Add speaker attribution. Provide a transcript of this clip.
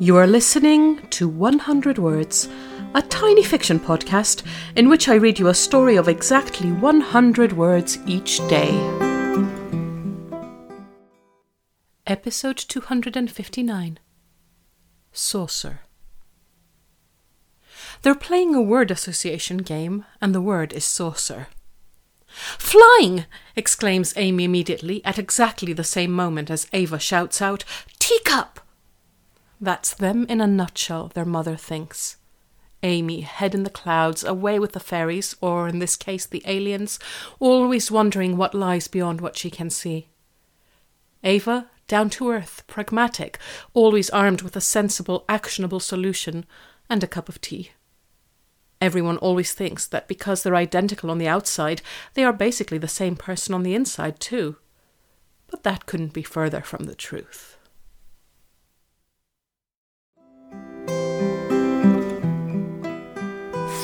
Speaker 1: You are listening to 100 Words, a tiny fiction podcast in which I read you a story of exactly 100 words each day. Episode 259 Saucer. They're playing a word association game, and the word is saucer. Flying! exclaims Amy immediately, at exactly the same moment as Ava shouts out, Teacup! That's them in a nutshell, their mother thinks. Amy, head in the clouds, away with the fairies, or in this case the aliens, always wondering what lies beyond what she can see. Ava, down to earth, pragmatic, always armed with a sensible, actionable solution, and a cup of tea. Everyone always thinks that because they're identical on the outside, they are basically the same person on the inside, too. But that couldn't be further from the truth.